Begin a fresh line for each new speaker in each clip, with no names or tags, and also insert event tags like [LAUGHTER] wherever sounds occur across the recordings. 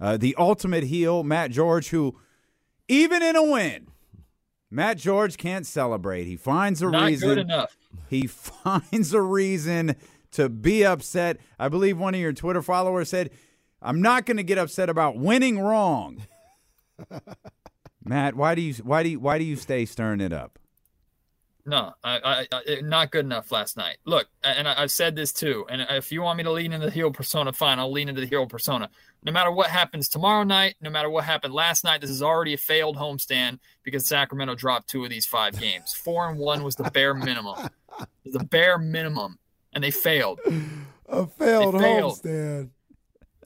uh, the ultimate heel, Matt George, who, even in a win, Matt George can't celebrate. He finds a
Not
reason.
good enough.
He [LAUGHS] finds a reason to be upset. I believe one of your Twitter followers said, "I'm not going to get upset about winning wrong." [LAUGHS] Matt, why do you why do you, why do you stay stirring it up?
No, I, I, I, not good enough last night. Look, and I, I've said this too. And if you want me to lean into the heel persona, fine, I'll lean into the heel persona. No matter what happens tomorrow night, no matter what happened last night, this is already a failed homestand because Sacramento dropped two of these five games. Four and one was the bare minimum, [LAUGHS] the bare minimum, and they failed.
A failed,
failed.
homestand.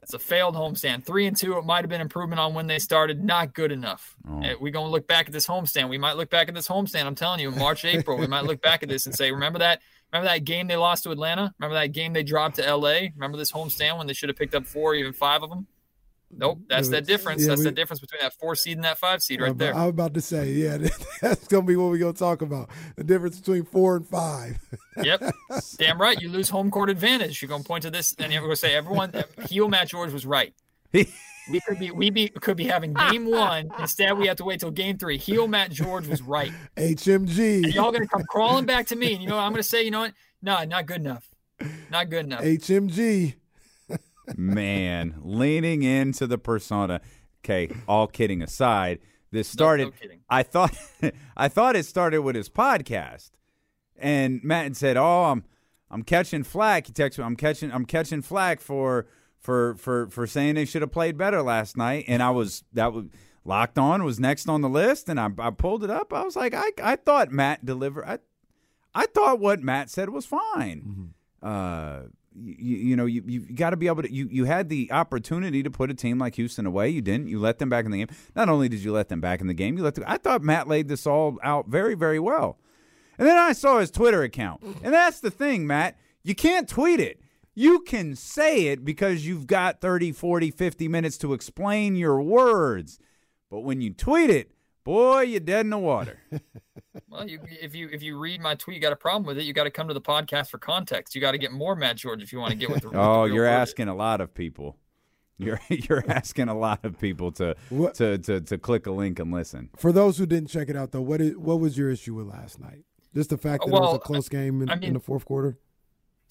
It's a failed homestand. Three and two, it might have been improvement on when they started. Not good enough.
Oh.
Eh, We're going to look back at this homestand. We might look back at this homestand. I'm telling you, March, April, we might look back at this and say, remember that? Remember that game they lost to Atlanta? Remember that game they dropped to LA? Remember this homestand when they should have picked up four, even five of them? Nope. Mm-hmm. That's
Yeah,
that difference.
yeah,
That's
we-
the difference between that four seed and that five seed right
I'm-
there.
I'm about to say, yeah, [LAUGHS] that's gonna be what we're gonna talk about. The difference between four and five.
Yep. [LAUGHS] Damn right. You lose home court advantage. You're going to point to this and you're going to say, everyone, [LAUGHS] heel Matt George was right. We could be we be could be having game one. Instead, we have to wait till game three. Heel Matt George was right. And
HMG,
y'all gonna come crawling back to me. And you know what I'm gonna say? You know what? No, not good enough. Not good enough.
HMG.
Man, leaning into the persona. Okay, all kidding aside, this started.
no kidding.
I thought, [LAUGHS] I thought it started with his podcast, and Matt said, "Oh, I'm, I'm catching flack." He texted me, "I'm catching, I'm catching flack for, for, for, for saying they should have played better last night." And I was that was locked on was next on the list, and I, I pulled it up. I was like, I, I thought Matt delivered. I, I thought what Matt said was fine. Uh, you, you know, you you got to be able to. You you had the opportunity to put a team like Houston away. You didn't. You let them back in the game. Not only did you let them back in the game, you let. The, I thought Matt laid this all out very very well. And then I saw his Twitter account, and that's the thing, Matt. You can't tweet it. You can say it because you've got 30, 40, 50 minutes to explain your words. But when you tweet it, boy, you're dead in the water. [LAUGHS]
Well, you, if you if you read my tweet, you got a problem with it. You got to come to the podcast for context. You got to get more Matt George if you want to get with the. [LAUGHS] what the
Oh, you're
word is.
asking a lot of people. You're [LAUGHS] you're asking a lot of people to
What-
to, to to click a link and listen.
For those who didn't check it out, though, what is, what was your issue with last night? Just the fact that it was a close game in,
I
in the fourth quarter.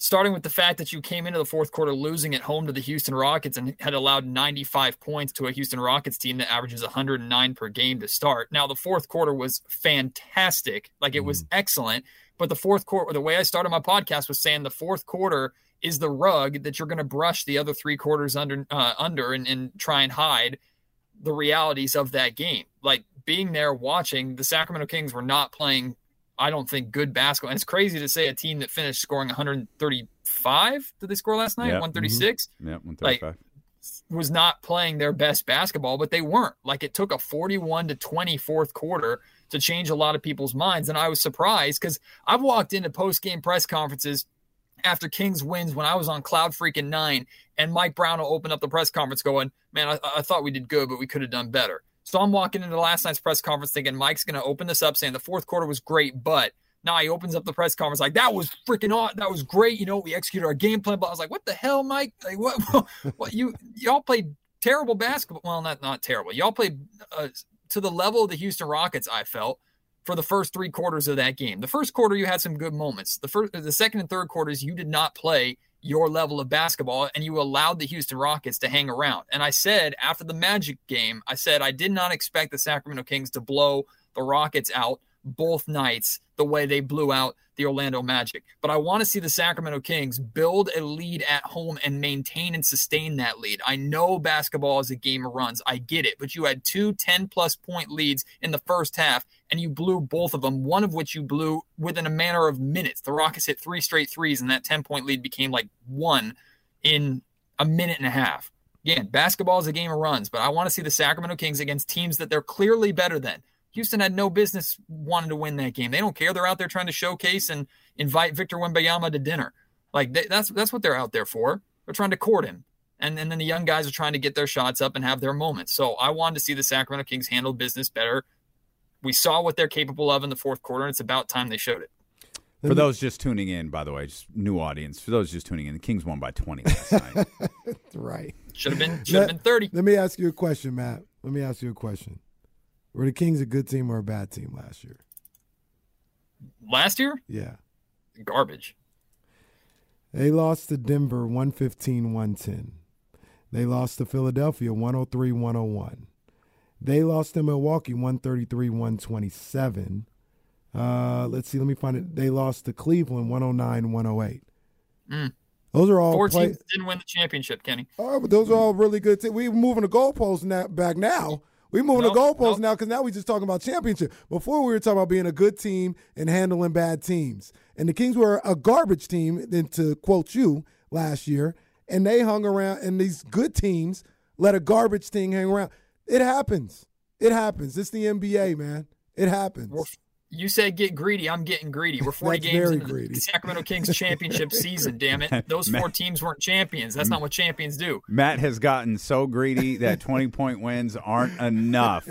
Starting with the fact that you came into the fourth quarter losing at home to the Houston Rockets and had allowed 95 points to a Houston Rockets team that averages 109 per game to start. Now the fourth quarter was fantastic, like it was excellent, but the fourth quarter the way I started my podcast was saying the fourth quarter is the rug that you're going to brush the other three quarters under uh, under and, and try and hide the realities of that game. Like being there watching the Sacramento Kings were not playing I don't think good basketball. And it's crazy to say a team that finished scoring 135 did they score last night?
Yeah. Mm-hmm.
136
Yeah, 135.
Like, was not playing their best basketball, but they weren't. Like it took a 41 to 20 fourth quarter to change a lot of people's minds. And I was surprised because I've walked into post game press conferences after Kings wins when I was on Cloud Freaking Nine, and Mike Brown will open up the press conference going, Man, I, I thought we did good, but we could have done better. So I'm walking into last night's press conference thinking Mike's going to open this up saying the fourth quarter was great, but now he opens up the press conference like that was freaking awesome. That was great. You know, we executed our game plan. But I was like, what the hell, Mike? Like, what? what you y'all played terrible basketball. Well, not not terrible. Y'all played uh, to the level of the Houston Rockets. I felt for the first three quarters of that game. The first quarter, you had some good moments. The first, the second and third quarters, you did not play your level of basketball and you allowed the Houston Rockets to hang around. And I said after the Magic game, I said I did not expect the Sacramento Kings to blow the Rockets out both nights the way they blew out the Orlando Magic. But I want to see the Sacramento Kings build a lead at home and maintain and sustain that lead. I know basketball is a game of runs. I get it. But you had two 10 plus point leads in the first half, and you blew both of them, one of which you blew within a matter of minutes. The Rockets hit three straight threes, and that 10 point lead became like one in a minute and a half. Again, basketball is a game of runs, but I want to see the Sacramento Kings against teams that they're clearly better than. Houston had no business wanting to win that game. They don't care. They're out there trying to showcase and invite Victor Wembanyama to dinner. Like they, that's that's what they're out there for. They're trying to court him, and, and then the young guys are trying to get their shots up and have their moments. So I wanted to see the Sacramento Kings handle business better. We saw what they're capable of in the fourth quarter, and it's about time they showed it.
For those just tuning in, by the way, just new audience. For those just tuning in, the Kings won by 20 last night.
That's [LAUGHS] right.
Should have been [LAUGHS] should have been 30.
Let me ask you a question, Matt. Let me ask you a question. Were the Kings a good team or a bad team last year?
Last year?
Yeah.
Garbage.
They lost to Denver 115 110. They lost to Philadelphia 103 101. They lost to Milwaukee 133 127. Uh, let's see, let me find it. They lost to Cleveland 109 108.
Mm.
Those are all
four
play-
teams didn't win the championship, Kenny.
Oh, but those are all really good. Te- we were moving the goalposts now, back now. We moving
Nope,
the goalposts
nope.
now because now we just talking about championship. Before we were talking about being a good team and handling bad teams. And the Kings were a garbage team, then to quote you last year, and they hung around. And these good teams let a garbage team hang around. It happens. It happens. It's the NBA, man. It happens.
You said get greedy. I'm getting greedy. We're 40
That's
games into
greedy.
the Sacramento Kings championship [LAUGHS] season. Damn it! Those four teams weren't champions. That's not what champions do.
Matt has gotten so greedy that 20 point wins aren't enough.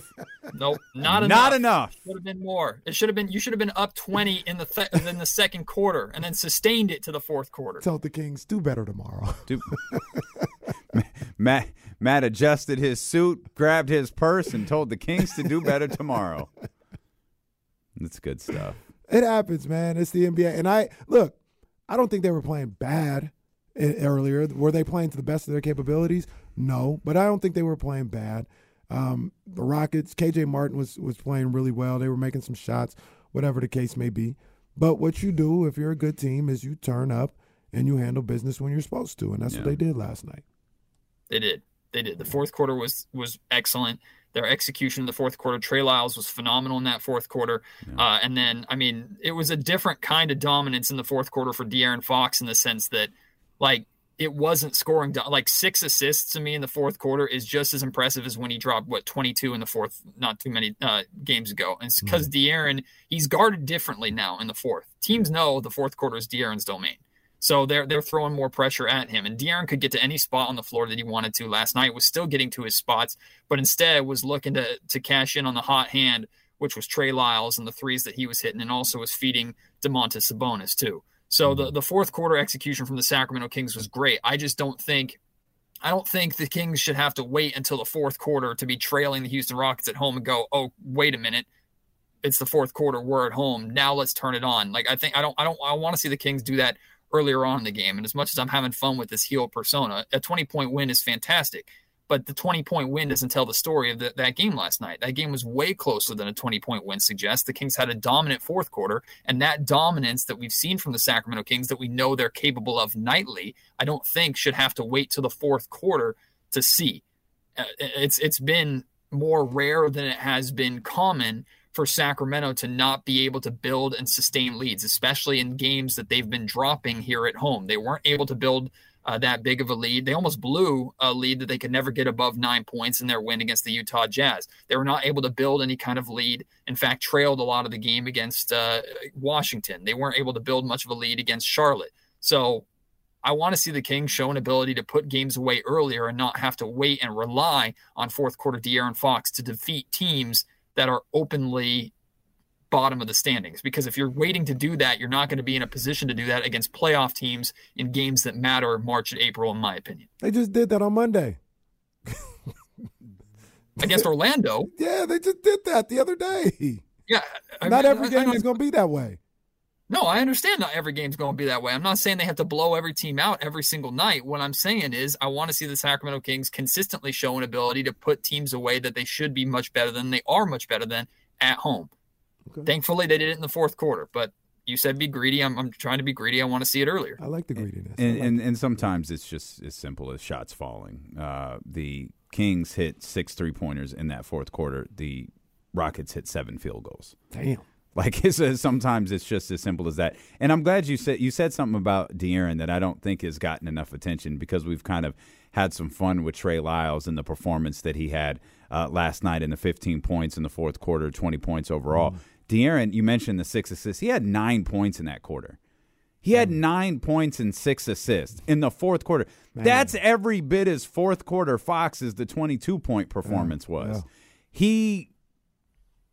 Nope, not enough.
Not enough.
Should have been more. It should have been. You should have been up 20 in the th- in the second quarter and then sustained it to the fourth quarter.
Tell the Kings do better tomorrow. [LAUGHS]
Dude. [LAUGHS] Matt Matt adjusted his suit, grabbed his purse, and told the Kings to do better tomorrow. That's good stuff.
It happens, man. It's the NBA. And I look, I don't think they were playing bad earlier. Were they playing to the best of their capabilities? No, but I don't think they were playing bad. Um, the Rockets, KJ Martin was was playing really well. They were making some shots, whatever the case may be. But what you do if you're a good team is you turn up and you handle business when you're supposed to, and that's what they did last night.
They did. They did. The fourth quarter was was excellent. Their execution in the fourth quarter, Trey Lyles was phenomenal in that fourth quarter. Uh, and then, I mean, it was a different kind of dominance in the fourth quarter for De'Aaron Fox in the sense that, like, it wasn't scoring. Like six assists to me in the fourth quarter is just as impressive as when he dropped what 22 in the fourth, not too many uh, games ago. And it's because De'Aaron he's guarded differently now in the fourth. Teams know the fourth quarter is De'Aaron's domain. So they're they're throwing more pressure at him. And De'Aaron could get to any spot on the floor that he wanted to last night, was still getting to his spots, but instead was looking to to cash in on the hot hand, which was Trey Lyles and the threes that he was hitting, and also was feeding Domantas Sabonis too. So the, mm-hmm. the fourth quarter execution from the Sacramento Kings was great. I just don't think I don't think the Kings should have to wait until the fourth quarter to be trailing the Houston Rockets at home and go, oh, wait a minute. It's the fourth quarter. We're at home. Now let's turn it on. Like I think I don't I don't I want to see the Kings do that earlier on in the game. And as much as I'm having fun with this heel persona, a 20 point win is fantastic. But the 20 point win doesn't tell the story of the, that game last night. That game was way closer than a 20 point win suggests. The Kings had a dominant fourth quarter, and that dominance that we've seen from the Sacramento Kings that we know they're capable of nightly, I don't think should have to wait till the fourth quarter to see. Uh, It's it's been more rare than it has been common for Sacramento to not be able to build and sustain leads, especially in games that they've been dropping here at home. They weren't able to build uh, that big of a lead. They almost blew a lead that they could never get above nine points in their win against the Utah Jazz. They were not able to build any kind of lead. In fact, trailed a lot of the game against uh, Washington. They weren't able to build much of a lead against Charlotte. So I want to see the Kings show an ability to put games away earlier and not have to wait and rely on fourth quarter De'Aaron Fox to defeat teams that are openly bottom of the standings. Because if you're waiting to do that, you're not going to be in a position to do that against playoff teams in games that matter March and April, in my opinion.
They just did that on Monday. [LAUGHS]
Against Orlando,
Yeah, they just did that the other day.
yeah. I
Not
mean,
every
I-
game
I-
is going to be that way.
No, I understand not every game's going to be that way. I'm not saying they have to blow every team out every single night. What I'm saying is I want to see the Sacramento Kings consistently show an ability to put teams away that they should be much better than they are much better than at home.
Okay.
Thankfully, they did it in the fourth quarter. But you said be greedy. I'm, I'm trying to be greedy. I want to see it earlier.
I like the greediness.
And,
like
and and sometimes it's just as simple as shots falling. Uh, the Kings hit six three pointers in that fourth quarter. The Rockets hit seven field goals.
Damn.
Like [LAUGHS] it's a, sometimes it's just as simple as that. And I'm glad you said you said something about De'Aaron that I don't think has gotten enough attention because we've kind of had some fun with Trey Lyles and the performance that he had uh, last night in the 15 points in the fourth quarter, 20 points overall. De'Aaron, you mentioned the six assists. He had nine points in that quarter. He had nine points and six assists in the fourth quarter. That's every bit as fourth quarter Fox's the 22 point performance was.
yeah.
He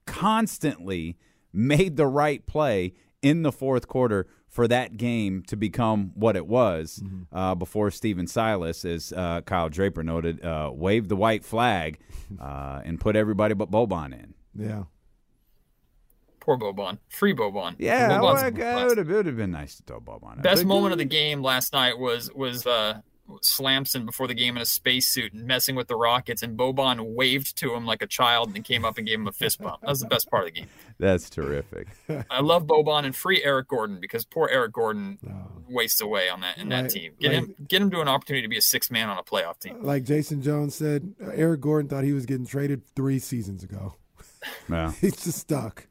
constantly made the right play in the fourth quarter for that game to become what it was uh, before Stephen Silas, as uh, Kyle Draper noted, uh, waved the white flag [LAUGHS] uh, and put everybody but Boban in.
Yeah.
Poor Boban. Free Boban.
Yeah,
Boban's
well,
a
it would have, it would have been nice to throw Boban in.
Best moment of the game last night was was uh, Slamson before the game in a spacesuit and messing with the Rockets, and Boban waved to him like a child and came up and gave him a fist bump. That was the best part of the game. [LAUGHS]
That's terrific.
I love Boban and free Eric Gordon because poor Eric Gordon wastes away on that in that
Right,
team. Get him get him to an opportunity to be a six man on a playoff team.
Like Jason Jones said, uh, Eric Gordon thought he was getting traded three seasons ago. [LAUGHS]
Yeah. [LAUGHS]
He's just stuck.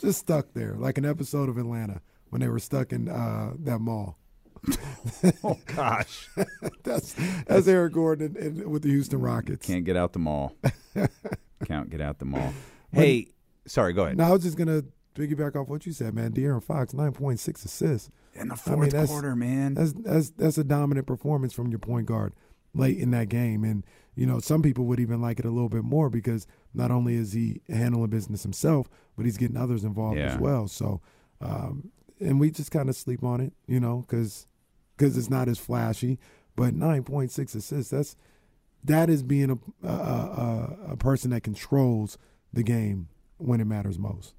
Just stuck there, like an episode of Atlanta when they were stuck in uh, that mall. [LAUGHS]
oh gosh, [LAUGHS]
That's that's Eric Gordon and, and with the Houston Rockets.
can't get out the mall. Can't get out the mall. [LAUGHS] Hey, sorry, go ahead.
Now I was just gonna piggyback off what you said, man. De'Aaron Fox, nine point six assists.
In the
I
fourth
mean, that's-
quarter, man.
That's that's that's a dominant performance from your point guard late in that game, and you know some people would even like it a little bit more because not only is he handling business himself, but he's getting others involved
Yeah.
as well. So, um, and we just kind of sleep on it, you know, because because it's not as flashy. But nine point six assists, that's that is being a a, a a person that controls the game when it matters most.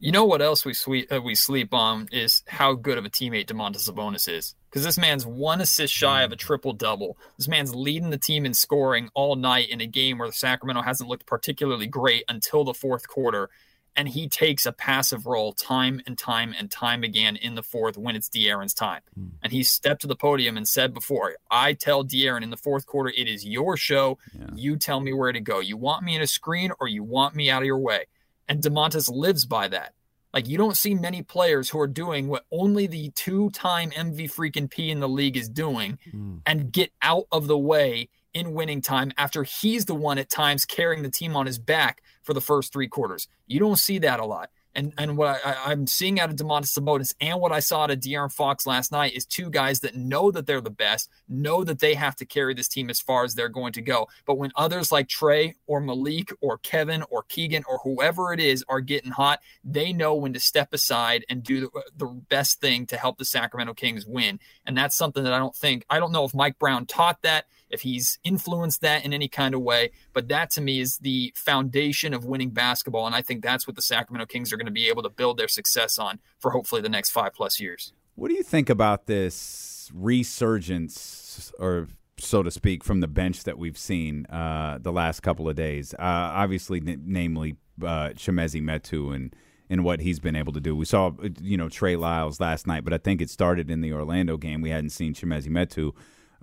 You know what else we sweet uh, we sleep on is how good of a teammate Domantas Sabonis is. Because this man's one assist shy of a triple double. This man's leading the team in scoring all night in a game where Sacramento hasn't looked particularly great until the fourth quarter, and he takes a passive role time and time and time again in the fourth when it's De'Aaron's time. Hmm. And he stepped to the podium and said before, "I tell De'Aaron in the fourth quarter, it is your show. You tell me where to go. You want me in a screen or you want me out of your way." And Domantas lives by that. Like you don't see many players who are doing what only the two-time MV freaking P in the league is doing hmm. and get out of the way in winning time after he's the one at times carrying the team on his back for the first three quarters. You don't see that a lot. And and what I, I'm seeing out of Domantas Sabonis and what I saw out of De'Aaron Fox last night is two guys that know that they're the best, know that they have to carry this team as far as they're going to go. But when others like Trey or Malik or Kevin or Keegan or whoever it is are getting hot, they know when to step aside and do the, the best thing to help the Sacramento Kings win. And that's something that I don't think, I don't know if Mike Brown taught that, if he's influenced that in any kind of way, but that to me is the foundation of winning basketball. And I think that's what the Sacramento Kings are going to be able to build their success on for hopefully the next five plus years.
What do you think about this resurgence, or so to speak, from the bench that we've seen uh, the last couple of days? Uh, obviously, n- namely uh, Chimezie Metu and and what he's been able to do. We saw, you know, Trey Lyles last night, but I think it started in the Orlando game. We hadn't seen Chimezie Metu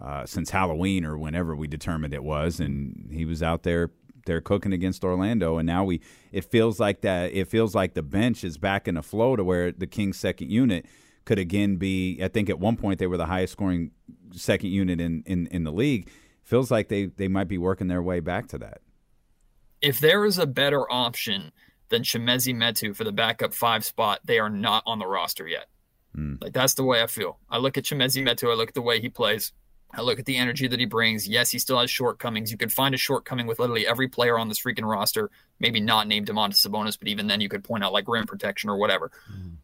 uh, since Halloween or whenever we determined it was, and he was out there they're cooking against Orlando, and now we it feels like that. It feels like the bench is back in the flow to where the Kings' second unit could again be. I think at one point they were the highest scoring second unit in in, in the league. Feels like they they might be working their way back to that.
If there is a better option than Chimezie Metu for the backup five spot, they are not on the roster yet. Like that's the way I feel. I look at Chimezie Metu, I look at the way he plays. I look at the energy that he brings. Yes, he still has shortcomings. You could find a shortcoming with literally every player on this freaking roster. Maybe not named Domantas Sabonis, but even then you could point out like rim protection or whatever. Mm-hmm.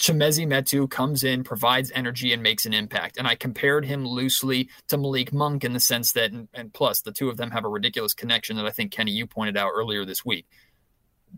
Chimezie Metu comes in, provides energy, and makes an impact. And I compared him loosely to Malik Monk in the sense that, and, and plus, the two of them have a ridiculous connection that I think, Kenny, you pointed out earlier this week.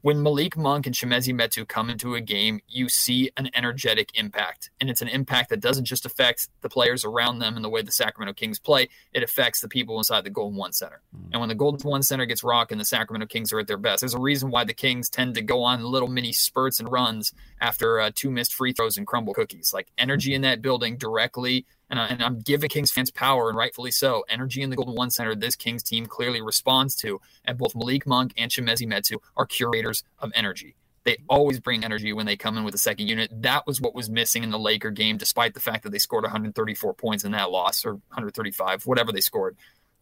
When Malik Monk and Chimezie Metu come into a game, you see an energetic impact. And it's an impact that doesn't just affect the players around them and the way the Sacramento Kings play, it affects the people inside the Golden One Center. Mm. And when the Golden One Center gets rocking, the Sacramento Kings are at their best. There's a reason why the Kings tend to go on little mini spurts and runs after uh, two missed free throws and crumble cookies. Like energy in that building directly and, I, and I'm giving Kings fans power, and rightfully so. Energy in the Golden One Center, this Kings team clearly responds to, and both Malik Monk and Chimezie Metu are curators of energy. They always bring energy when they come in with a second unit. That was what was missing in the Laker game, despite the fact that they scored 134 points in that loss, or 135, whatever they scored.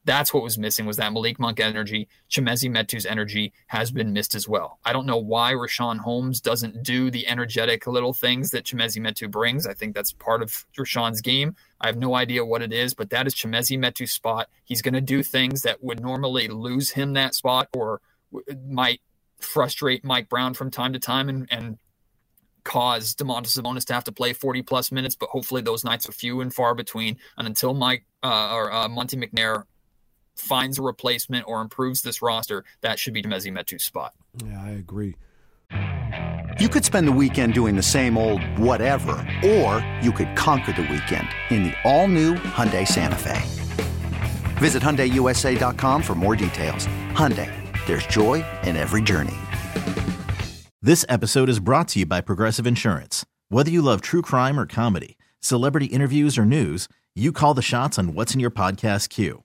That's what was missing was that Malik Monk energy. Chimezie Metu's energy has been missed as well. I don't know why Richaun Holmes doesn't do the energetic little things that Chimezie Metu brings. I think that's part of Richaun's game. I have no idea what it is, but that is Chimezie Metu's spot. He's going to do things that would normally lose him that spot or might frustrate Mike Brown from time to time and, and cause Domantas Sabonis to have to play 40 plus minutes, but hopefully those nights are few and far between. And until Mike uh, or uh, Monte McNair finds a replacement or improves this roster, that should be Chimezie Metu's spot.
Yeah, I agree.
You could spend the weekend doing the same old whatever, or you could conquer the weekend in the all-new Hyundai Santa Fe. Visit HyundaiUSA.com for more details. Hyundai, there's joy in every journey.
This episode is brought to you by Progressive Insurance. Whether you love true crime or comedy, celebrity interviews or news, you call the shots on what's in your podcast queue.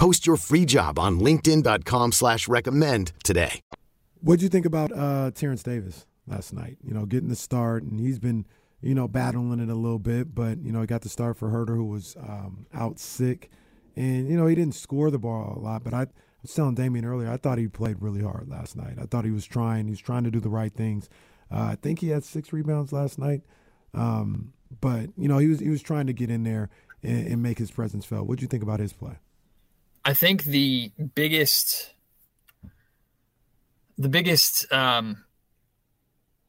Post your free job on LinkedIn.com slash recommend today.
What do you think about uh, Terrence Davis last night? You know, getting the start, and he's been, you know, battling it a little bit, but, you know, he got the start for Huerter, who was um, out sick. And, you know, he didn't score the ball a lot, but I, I was telling Damien earlier, I thought he played really hard last night. I thought he was trying. He was trying to do the right things. Uh, I think he had six rebounds last night. Um, but, you know, he was he was trying to get in there and, and make his presence felt. What do you think about his play?
I think the biggest the biggest um,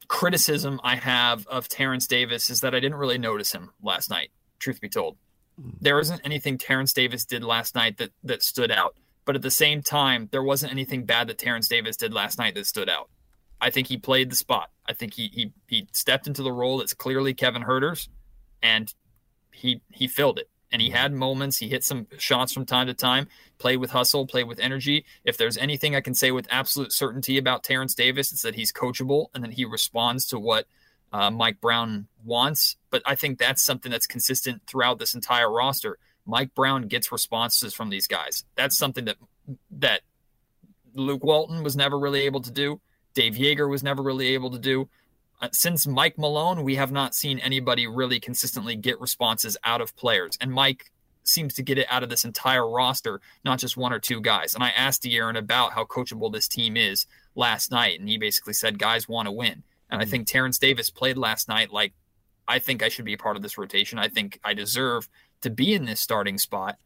criticism I have of Terrence Davis is that I didn't really notice him last night. Truth be told, hmm. there isn't anything Terrence Davis did last night that that stood out. But at the same time, there wasn't anything bad that Terrence Davis did last night that stood out. I think he played the spot. I think he he he stepped into the role that's clearly Kevin Huerter's, and he he filled it and he had moments. He hit some shots from time to time, played with hustle, played with energy. If there's anything I can say with absolute certainty about Terrence Davis, it's that he's coachable and that he responds to what uh, Mike Brown wants. But I think that's something that's consistent throughout this entire roster. Mike Brown gets responses from these guys. That's something that that Luke Walton was never really able to do. Dave Joerger was never really able to do. Uh, since Mike Malone, we have not seen anybody really consistently get responses out of players. And Mike seems to get it out of this entire roster, not just one or two guys. And I asked De'Aaron about how coachable this team is last night, and he basically said guys want to win. And I mm-hmm. think Terrence Davis played last night like I think I should be a part of this rotation. I think I deserve to be in this starting spot,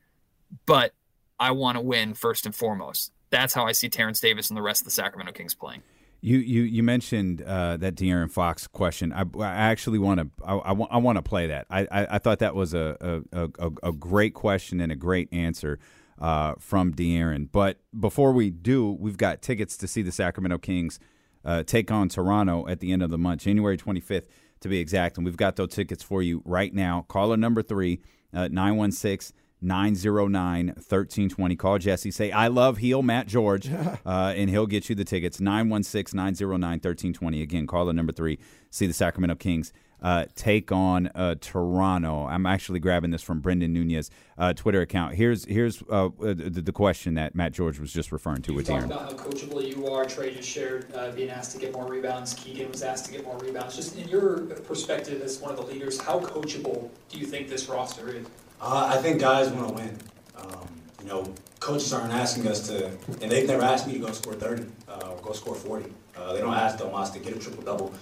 but I want to win first and foremost. That's how I see Terrence Davis and the rest of the Sacramento Kings playing.
You you you mentioned uh, that De'Aaron Fox question. I, I actually want to I, I, I want to play that. I, I, I thought that was a a, a, a great question and a great answer uh, from De'Aaron. But before we do, we've got tickets to see the Sacramento Kings uh, take on Toronto at the end of the month, January 25th to be exact. And we've got those tickets for you right now. Caller number three, uh, 916 909 1320. Call Jesse. Say, I love heel Matt George, uh, and he'll get you the tickets. 916 909 1320. Again, call the number three. See the Sacramento Kings uh, take on uh, Toronto. I'm actually grabbing this from Brendan Nunez uh, Twitter account. Here's here's uh, the, the, question that Matt George was just referring to
you
with
talked
Aaron.
about how coachable you are. Trey just shared uh, being asked to get more rebounds. Keegan was asked to get more rebounds. Just in your perspective as one of the leaders, how coachable do you think this roster is?
Uh, I think guys want to win. Um, you know, coaches aren't asking us to, and they've never asked me to go score 30 or go score 40. they don't ask Domas to get a triple double.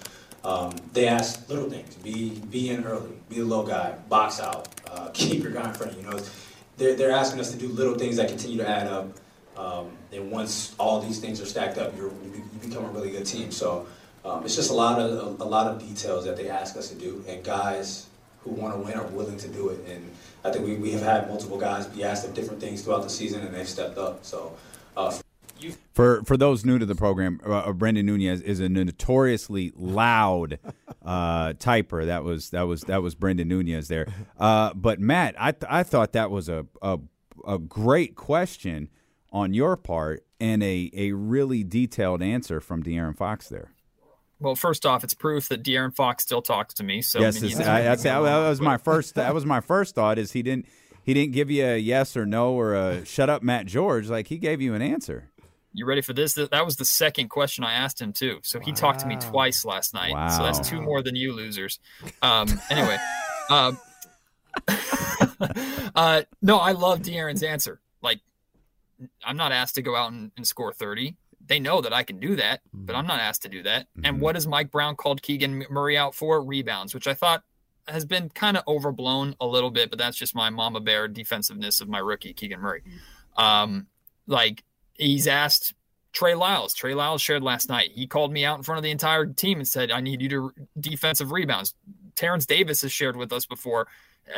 Um, they ask little things: be be in early, be a low guy, box out, uh, [LAUGHS] keep your guy in front of you. You know, they're they're asking us to do little things that continue to add up. Um, and once all these things are stacked up, you're, you become a really good team. So um, it's just a lot of a, a, lot of details that they ask us to do, and guys who want to win are willing to do it. And I think we, we have had multiple guys be asked of different things throughout the season, and they've stepped up. So. Uh,
for for those new to the program, uh, uh, Brendan Nunez is a notoriously loud uh, typer. That was that was that was Brendan Nunez there. Uh, but Matt, I th- I thought that was a, a a great question on your part and a a really detailed answer from De'Aaron Fox there.
Well, first off, it's proof that De'Aaron Fox still talks to me. So
yes, I, that's, that was my first. That was my first thought. Is he didn't he didn't give you a yes or no or a shut up, Matt George. Like he gave you an answer.
You ready for this? That was the second question I asked him too. So he wow. talked to me twice last night. Wow. So that's two more than you losers. Um, anyway, um, [LAUGHS] uh, no, I love De'Aaron's answer. Like, I'm not asked to go out and, and, score 30. They know that I can do that, but mm-hmm. I'm not asked to do that. Mm-hmm. And what has Mike Brown called Keegan Murray out for? Rebounds, which I thought has been kind of overblown a little bit, but that's just my mama bear defensiveness of my rookie Keegan Murray. Um, like he's asked Trey Lyles. Trey Lyles shared last night. He called me out in front of the entire team and said, I need you to defensive rebounds. Terrence Davis has shared with us before.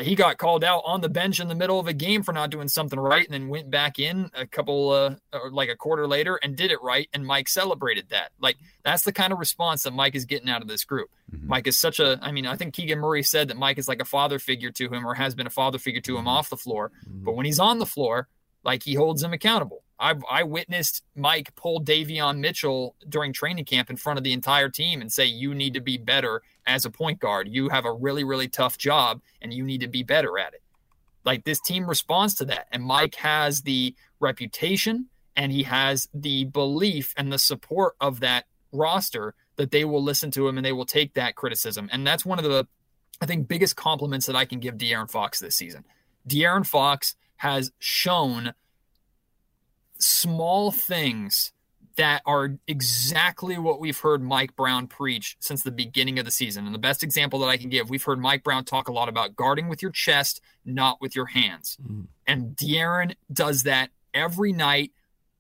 He got called out on the bench in the middle of a game for not doing something right and then went back in a couple, uh, like a quarter later and did it right. And Mike celebrated that. Like, that's the kind of response that Mike is getting out of this group. Mm-hmm. Mike is such a, I mean, I think Keegan Murray said that Mike is like a father figure to him or has been a father figure to him mm-hmm. off the floor. Mm-hmm. But when he's on the floor, like he holds him accountable. I, I witnessed Mike pull Davion Mitchell during training camp in front of the entire team and say, You need to be better as a point guard. You have a really, really tough job and you need to be better at it. Like this team responds to that. And Mike has the reputation and he has the belief and the support of that roster that they will listen to him and they will take that criticism. And that's one of the, I think, biggest compliments that I can give De'Aaron Fox this season. De'Aaron Fox has shown small things that are exactly what we've heard Mike Brown preach since the beginning of the season. And the best example that I can give, we've heard Mike Brown talk a lot about guarding with your chest, not with your hands. Mm. And De'Aaron does that every night,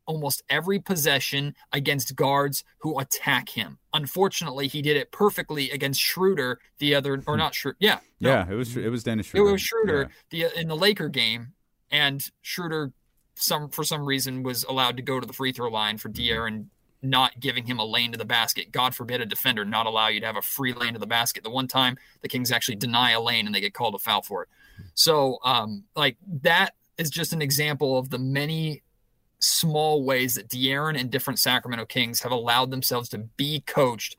almost every possession against guards who attack him. Unfortunately, he did it perfectly against Schroeder the other, or not Schroeder. Yeah,
no, yeah, it was it was Dennis Schroeder.
It was Schroeder yeah. the in the Laker game, and Schroeder some for some reason was allowed to go to the free throw line for De'Aaron not giving him a lane to the basket. God forbid a defender not allow you to have a free lane to the basket. The one time the Kings actually deny a lane and they get called a foul for it. So, um, like that is just an example of the many small ways that De'Aaron and different Sacramento Kings have allowed themselves to be coached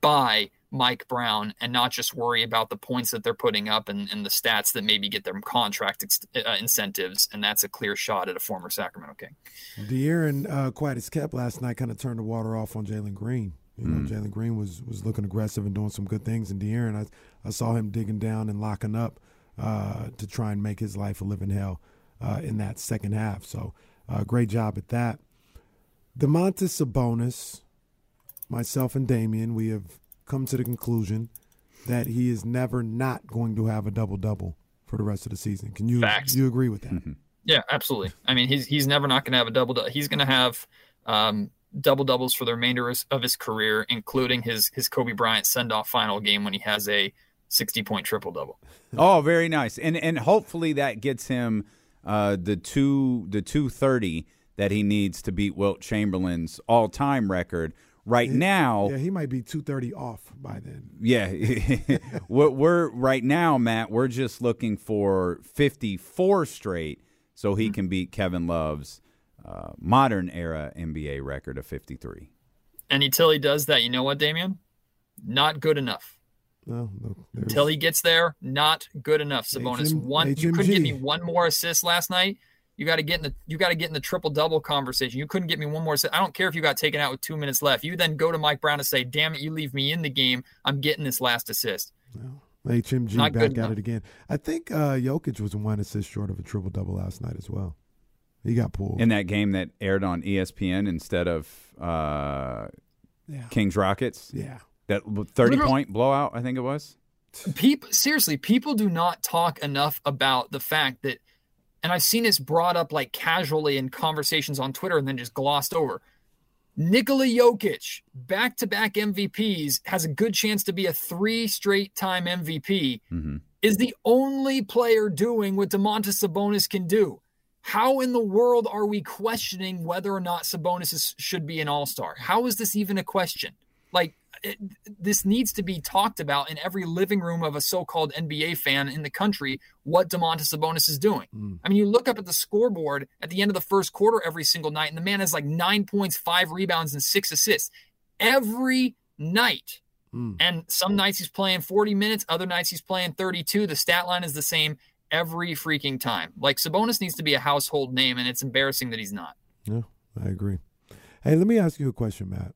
by Mike Brown and not just worry about the points that they're putting up and, and the stats that maybe get them contract ex- uh, incentives. And that's a clear shot at a former Sacramento King.
De'Aaron, uh, quiet as kept last night, kind of turned the water off on Jalen Green. You know, mm. Jalen Green was was looking aggressive and doing some good things. And De'Aaron, I, I saw him digging down and locking up uh, to try and make his life a living hell uh, in that second half. So, uh, great job at that. Domantas Sabonis, myself and Damien, we have come to the conclusion that he is never not going to have a double double for the rest of the season. Can you Facts. you agree with that? Mm-hmm.
Yeah, absolutely. I mean, he's he's never not going to have a double. Double. He's going to have um, double doubles for the remainder of his career, including his his Kobe Bryant send off final game when he has a sixty point triple double. [LAUGHS]
Oh, very nice, and and hopefully that gets him uh, the two the two thirty that he needs to beat Wilt Chamberlain's all time record right now,
Yeah, he might be 230 off by then.
yeah, [LAUGHS] we're, we're right now, Matt. We're just looking for 54 straight, so he can beat Kevin Love's uh, modern era NBA record of 53.
And until he does that, you know what, Damian? Not good enough.
No, no,
Until he gets there, not good enough. Sabonis
HM
one. You couldn't give me one more assist last night. You got to get in the you got to get in the triple double conversation. You couldn't get me one more assist. I don't care if you got taken out with two minutes left. You then go to Mike Brown and say, "Damn it, you leave me in the game. I'm getting this last assist."
HMG
Not
back at
enough.
it again. I think uh, Jokic was one assist short of a triple double last night as well. He got pulled.
In that game that aired on ESPN instead of uh,
yeah.
Kings Rockets,
Yeah.
that 30
Literal-
point blowout, I think it was.
people seriously people do not talk enough about the fact that and i've seen this brought up like casually in conversations on twitter and then just glossed over Nikola Jokic, back to back MVPs, has a good chance to be a three straight time MVP,
Mhm.
is the only player doing what Domantas Sabonis can do. How in the world are we questioning whether or not Sabonis is, should be an all star? How is this even a question? Like, it, this needs to be talked about in every living room of a so called NBA fan in the country what Domantas Sabonis is doing. I mean, you look up at the scoreboard at the end of the first quarter every single night, and the man has like nine points, five rebounds, and six assists every night.
Mm.
And some nights he's playing 40 minutes, other nights he's playing 32. The stat line is the same every freaking time. Like Sabonis needs to be a household name, and it's embarrassing that he's not.
Yeah, I agree. Hey, let me ask you a question, Matt.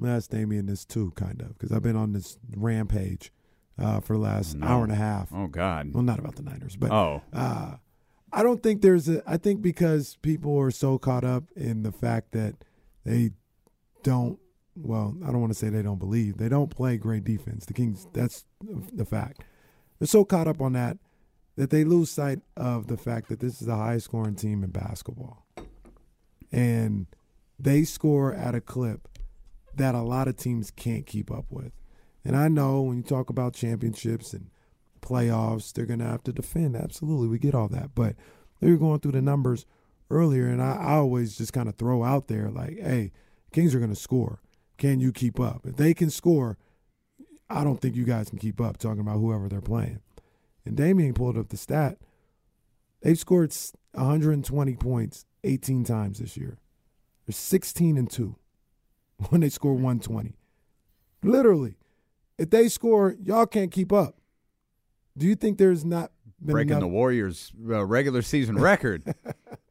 Gonna Damien this too, kind of, because I've been on this rampage uh, for the last
No.
hour and a half.
Oh, God.
Well, not about the Niners, but
Oh.
uh, I don't think there's a. I think because people are so caught up in the fact that they don't. Well, I don't want to say they don't believe. They don't play great defense. The Kings. That's the fact. They're so caught up on that that they lose sight of the fact that this is the highest scoring team in basketball, and they score at a clip that a lot of teams can't keep up with. And I know when you talk about championships and playoffs, they're going to have to defend. Absolutely, we get all that. But they were going through the numbers earlier, and I, I always just kind of throw out there like, hey, Kings are going to score. Can you keep up? If they can score, I don't think you guys can keep up, talking about whoever they're playing. And Damien pulled up the stat. They've scored 120 points 18 times this year. They're 16 and 2 [LAUGHS] when they score 120. Literally. If they score, y'all can't keep up. Do you think there's not been
Breaking
enough,
the Warriors' uh, regular season record. [LAUGHS]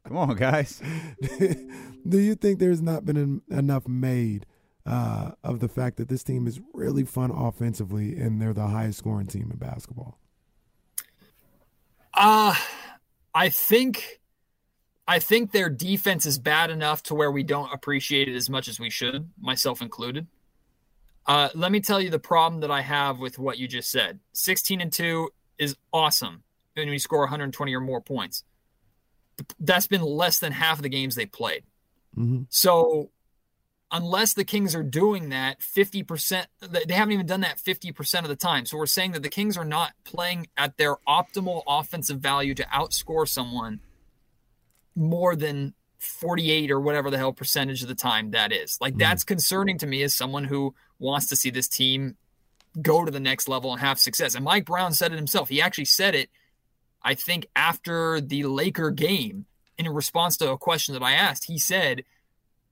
Come on, guys. [LAUGHS]
Do you think there's not been en- enough made uh, of the fact that this team is really fun offensively and they're the highest scoring team in basketball?
Uh I think I think their defense is bad enough to where we don't appreciate it as much as we should, myself included. Uh, let me tell you the problem that I have with what you just said. 16 and 2 is awesome when you score 120 or more points. That's been less than half of the games they played.
Mhm.
So unless the Kings are doing that 50%, they they haven't even done that 50% of the time. So we're saying that the Kings are not playing at their optimal offensive value to outscore someone more than 48 or whatever the hell percentage of the time that is. Like hmm. that's concerning to me as someone who wants to see this team go to the next level and have success. And Mike Brown said it himself. He actually said it, I think, after the Laker game in response to a question that I asked. He said,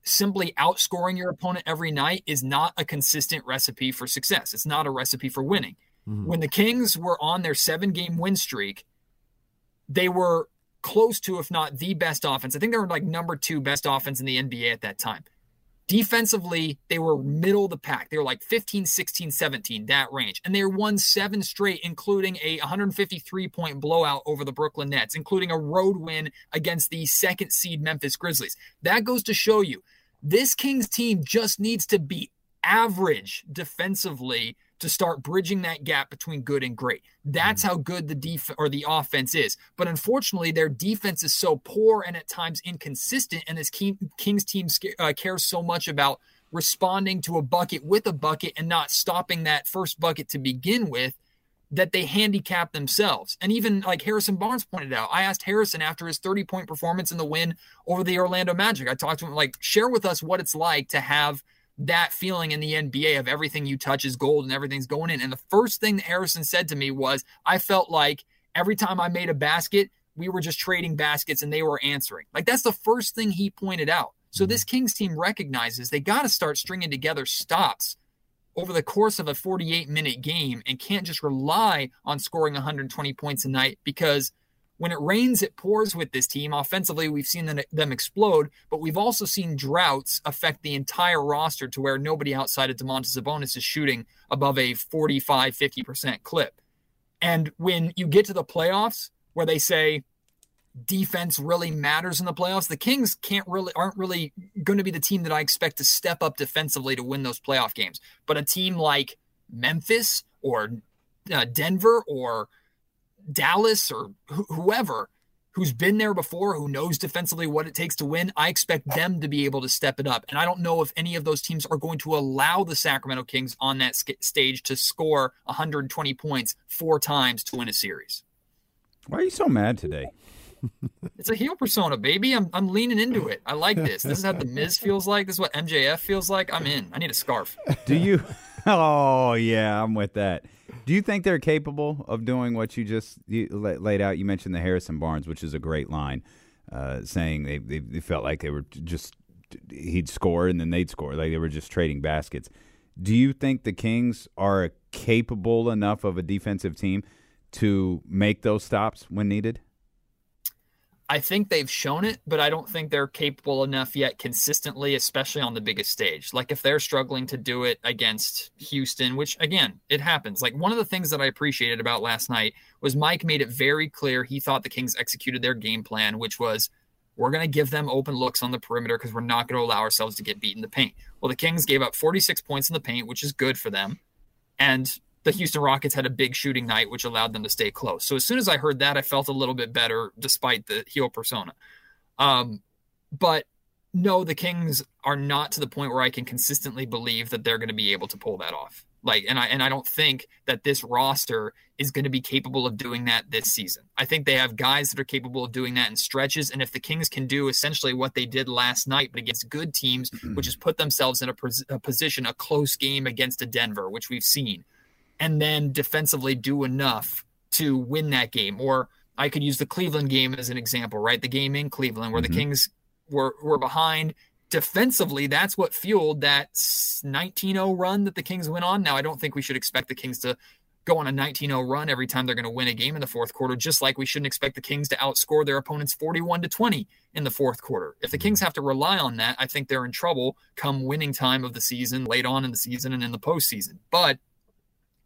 simply outscoring your opponent every night is not a consistent recipe for success. It's not a recipe for winning. Hmm. When the Kings were on their seven game win streak, they were close to, if not the best offense. I think they were like number two best offense in the NBA at that time. Defensively, they were middle of the pack. They were like 15, 16, 17, that range. And they won seven straight, including a 153 point blowout over the Brooklyn Nets, including a road win against the second seed Memphis Grizzlies. That goes to show you this Kings team just needs to be average defensively to start bridging that gap between good and great. That's how good the defense or the offense is. But unfortunately, their defense is so poor and at times inconsistent. And this King, Kings team uh, cares so much about responding to a bucket with a bucket and not stopping that first bucket to begin with that they handicap themselves. And even like Harrison Barnes pointed out, I asked Harrison after his 30 point performance in the win over the Orlando Magic. I talked to him like, share with us what it's like to have that feeling in the NBA of everything you touch is gold and everything's going in. And the first thing that Harrison said to me was, I felt like every time I made a basket, we were just trading baskets and they were answering. Like that's the first thing he pointed out. So mm-hmm. this Kings team recognizes they got to start stringing together stops over the course of a 48 minute game and can't just rely on scoring 120 points a night because when it rains, it pours with this team. Offensively, we've seen them explode, but we've also seen droughts affect the entire roster to where nobody outside of Domantas Sabonis is shooting above a 45, 50% clip. And when you get to the playoffs where they say defense really matters in the playoffs, the Kings can't really aren't really going to be the team that I expect to step up defensively to win those playoff games. But a team like Memphis or uh, Denver or Dallas or wh- whoever who's been there before, who knows defensively what it takes to win, I expect them to be able to step it up. And I don't know if any of those teams are going to allow the Sacramento Kings on that sk- stage to score 120 points four times to win a series.
Why are you so mad today? [LAUGHS]
it's a heel persona, baby. I'm, I'm leaning into it. I like this. This is how the Miz feels like. This is what MJF feels like. I'm in. I need a scarf.
Do you? [LAUGHS] Oh yeah, I'm with that. Do you think they're capable of doing what you just you laid out? You mentioned the Harrison Barnes, which is a great line, uh, saying they, they, they felt like they were just he'd score and then they'd score, like they were just trading baskets. Do you think the Kings are capable enough of a defensive team to make those stops when needed?
I think they've shown it, but I don't think they're capable enough yet consistently, especially on the biggest stage. Like if they're struggling to do it against Houston, which again, it happens. Like one of the things that I appreciated about last night was Mike made it very clear he thought the Kings executed their game plan, which was we're going to give them open looks on the perimeter because we're not going to allow ourselves to get beat in the paint. Well, the Kings gave up 46 points in the paint, which is good for them. And the Houston Rockets had a big shooting night, which allowed them to stay close. So as soon as I heard that, I felt a little bit better despite the heel persona. Um, but no, the Kings are not to the point where I can consistently believe that they're going to be able to pull that off. Like, and I and I don't think that this roster is going to be capable of doing that this season. I think they have guys that are capable of doing that in stretches. And if the Kings can do essentially what they did last night, but against good teams, mm-hmm. which is put themselves in a, a position, a close game against a Denver, which we've seen, and then defensively do enough to win that game. Or I could use the Cleveland game as an example, right? The game in Cleveland where mm-hmm. the Kings were were behind defensively. That's what fueled that 19-0 run that the Kings went on. Now I don't think we should expect the Kings to go on a 19-0 run every time they're going to win a game in the fourth quarter, just like we shouldn't expect the Kings to outscore their opponents 41 to 20 in the fourth quarter. If the Kings have to rely on that, I think they're in trouble come winning time of the season, late on in the season and in the postseason. But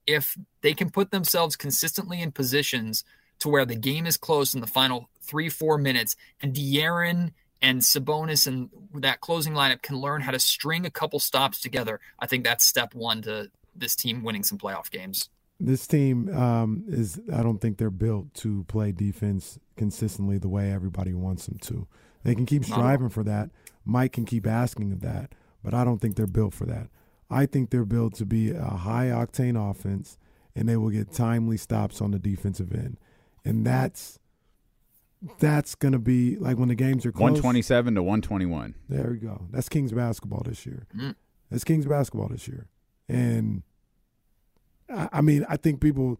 if they can put themselves consistently in positions to where the game is close in the final three, four minutes, and De'Aaron and Sabonis and that closing lineup can learn how to string a couple stops together, I think that's step one to this team winning some playoff games.
This team um, is, I don't think they're built to play defense consistently the way everybody wants them to. They can keep striving for that. Mike can keep asking of that, but I don't think they're built for that. I think they're built to be a high octane offense, and they will get timely stops on the defensive end, and that's that's going to be like when the games are close.
127 to 121.
There we go. That's Kings basketball this year. Mm. That's Kings basketball this year. And I, I mean, I think people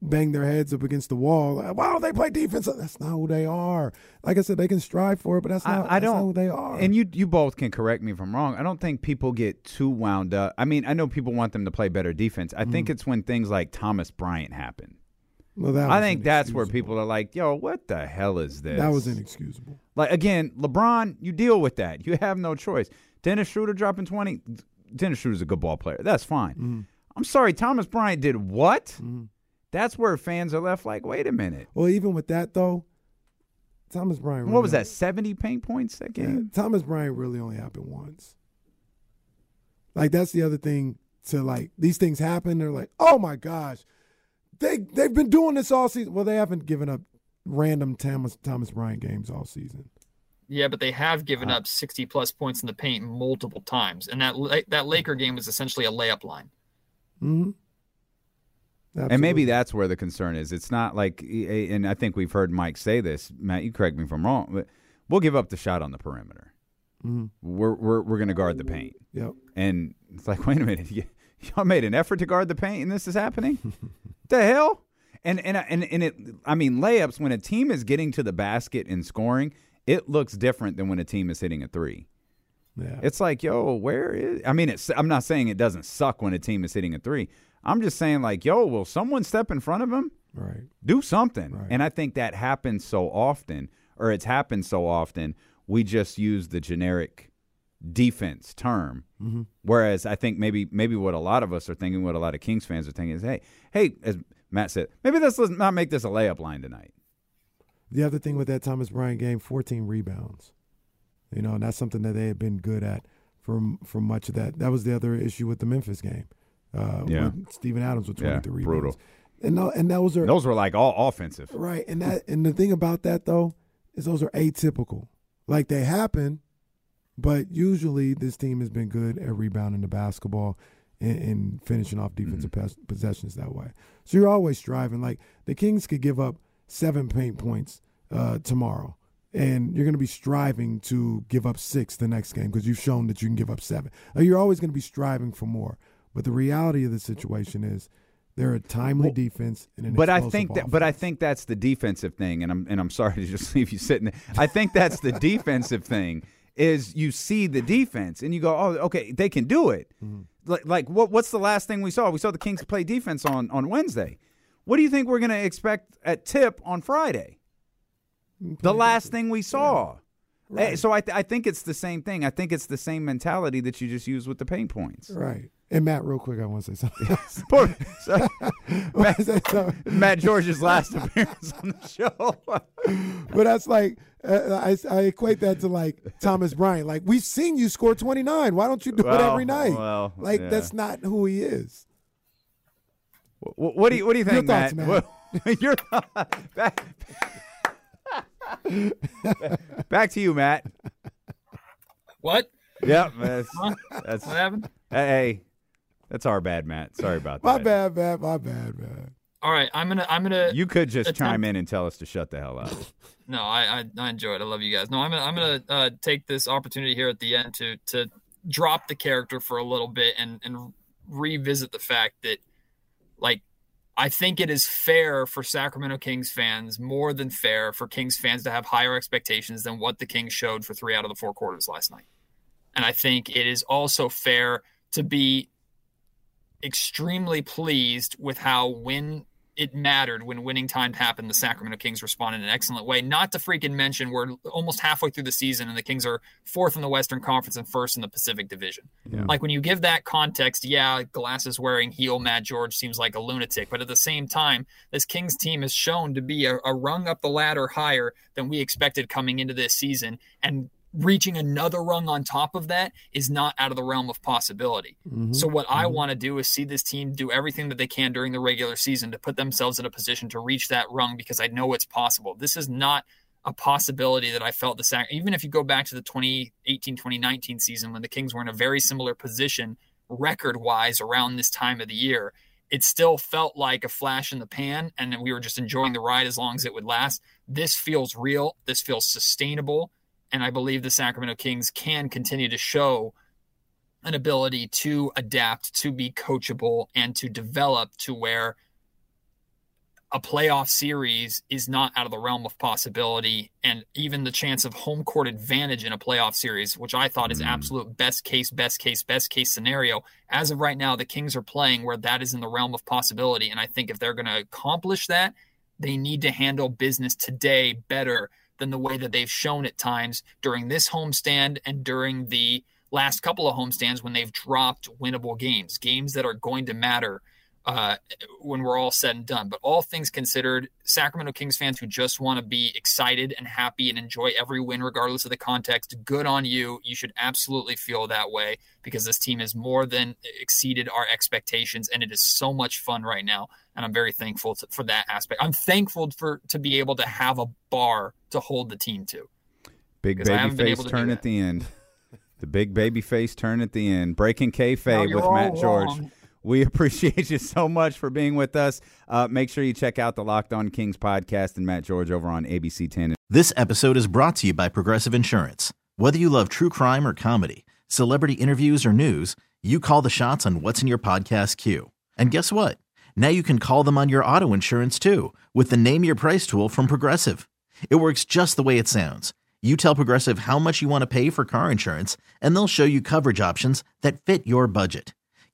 bang their heads up against the wall. Why don't they play defense? That's not who they are. Like I said, they can strive for it, but that's not, I, I don't, who they are.
And you you both can correct me if I'm wrong. I don't think people get too wound up. I mean, I know people want them to play better defense. I mm think it's when things like Thomas Bryant happen.
Well,
I think that's where people are like, "Yo, what the hell is this?"
That was inexcusable.
Like again, LeBron, you deal with that. You have no choice. Dennis Schroeder dropping twenty. Dennis Schroeder's a good ball player. That's fine. mm I'm sorry, Thomas Bryant did what?
mm
that's where fans are left like, wait a minute.
Well, even with that though, Thomas Bryant.
Really what was that? Seventy paint points that game.
Yeah, Thomas Bryant really only happened once. Like that's the other thing. To like these things happen, they're like, oh my gosh, they they've been doing this all season. Well, they haven't given up random Thomas Thomas Bryant games all season.
Yeah, but they have given uh, up 60 plus points in the paint multiple times, and that that Laker game was essentially a layup line.
Hmm.
Absolutely. And maybe that's where the concern is. It's not like, and I think we've heard Mike say this. Matt, you correct me if I'm wrong, but we'll give up the shot on the perimeter.
Mm-hmm.
We're we're we're going to guard the paint.
Yep.
and it's like, [LAUGHS] wait a minute, y- y'all made an effort to guard the paint, and this is happening. [LAUGHS] the hell? And and and and it. I mean, layups when a team is getting to the basket and scoring, it looks different than when a team is hitting a three.
Yeah.
It's like, yo, where is? I mean, it's. I'm not saying it doesn't suck when a team is hitting a three. I'm just saying, like, yo, will someone step in front of him?
right.
do something.
Right.
And I think that happens so often, or it's happened so often, we just use the generic defense term.
Mm-hmm.
Whereas I think maybe maybe what a lot of us are thinking, what a lot of Kings fans are thinking is, hey, hey, as Matt said, maybe let's let's not make this a layup line tonight.
The other thing with that Thomas Bryant game, 14 rebounds. You know, and that's something that they had been good at for for much of that. That was the other issue with the Memphis game. Uh,
Yeah.
Steven Adams with
Yeah,
23
brutal.
rebounds. And tho- and those are
Those were like all offensive.
right. And that and the thing about that though is those are atypical. Like they happen, but usually this team has been good at rebounding the basketball and, and finishing off defensive
Mm-hmm.
pos- possessions that way. So you're always striving. Like the Kings could give up seven paint points uh, tomorrow, and you're going to be striving to give up six the next game because you've shown that you can give up seven. Like, you're always going to be striving for more. But the reality of the situation is they're a timely defense and an
But I think that, but I think that's the defensive thing, and I'm and I'm sorry to just [LAUGHS] leave you sitting. there. I think that's the [LAUGHS] defensive thing is you see the defense and you go, oh, okay, they can do it.
Mm-hmm.
Like, like what? What's the last thing we saw? We saw the Kings play defense on on Wednesday. What do you think we're going to expect at tip on Friday? The last thing we saw. Eh, So I, th- I think it's the same thing. I think it's the same mentality that you just use with the pain points.
Right. And Matt, real quick, I want to say something. [LAUGHS] else.
Poor- so- [LAUGHS]
I wanna say something.
Matt George's last appearance on the show. [LAUGHS]
but that's like uh, I, I equate that to like Thomas Bryant. Like we've seen you score 29. Why don't you do it every night?
well,
like
yeah.
that's not who he is.
What, what do you What do you think,
thoughts,
Matt?
Matt?
What- your back, back to you, Matt.
What?
Yep, that's,
Huh?
that's
What happened?
hey, that's our bad, Matt. Sorry about
My
that.
My bad, Matt. My bad, man.
All right, I'm gonna I'm gonna
You could just
Attempt-
chime in and tell us to shut the hell up. [LAUGHS]
No, I, I I enjoy it. I love you guys. No, I'm gonna I'm gonna uh, take this opportunity here at the end to to drop the character for a little bit and and revisit the fact that like I think it is fair for Sacramento Kings fans, more than fair for Kings fans to have higher expectations than what the Kings showed for three out of the four quarters last night. And I think it is also fair to be extremely pleased with how when it mattered when winning time happened, the Sacramento Kings responded in an excellent way. Not to freaking mention we're almost halfway through the season and the Kings are fourth in the Western Conference and first in the Pacific Division. Like when you give that context, yeah, glasses wearing heel Matt George seems like a lunatic, but at the same time, this Kings team has shown to be a, a rung up the ladder higher than we expected coming into this season. And reaching another rung on top of that is not out of the realm of possibility. Mm-hmm. So what I mm-hmm. want to do is see this team do everything that they can during the regular season to put themselves in a position to reach that rung because I know it's possible. This is not a possibility that I felt the sac even if you go back to the 2018-2019 season when the Kings were in a very similar position record-wise around this time of the year. It still felt like a flash in the pan and we were just enjoying the ride as long as it would last. This feels real. This feels sustainable and I believe the Sacramento Kings can continue to show an ability to adapt, to be coachable, and to develop to where a playoff series is not out of the realm of possibility. And even the chance of home court advantage in a playoff series, which I thought is mm. absolute best case, best case, best case scenario. As of right now, the Kings are playing where that is in the realm of possibility. And I think if they're going to accomplish that, they need to handle business today better than the way that they've shown at times during this homestand and during the last couple of homestands when they've dropped winnable games, games that are going to matter uh, when we're all said and done. But all things considered, Sacramento Kings fans who just want to be excited and happy and enjoy every win, regardless of the context, good on you. You should absolutely feel that way because this team has more than exceeded our expectations, and it is so much fun right now. And I'm very thankful to, for that aspect. I'm thankful for to be able to have a bar to hold the team to.
Big baby face
able to do
turn at the end. [LAUGHS] The big baby face turn at the end. Breaking
No,
kayfabe
you're
with Matt George. We [LAUGHS] appreciate you so much for being with us. Uh, make sure you check out the Locked On Kings podcast and Matt George over on ABC 10.
This episode is brought to you by Progressive Insurance. Whether you love true crime or comedy, celebrity interviews or news, you call the shots on what's in your podcast queue. And guess what? Now you can call them on your auto insurance too with the Name Your Price tool from Progressive. It works just the way it sounds. You tell Progressive how much you want to pay for car insurance, and they'll show you coverage options that fit your budget.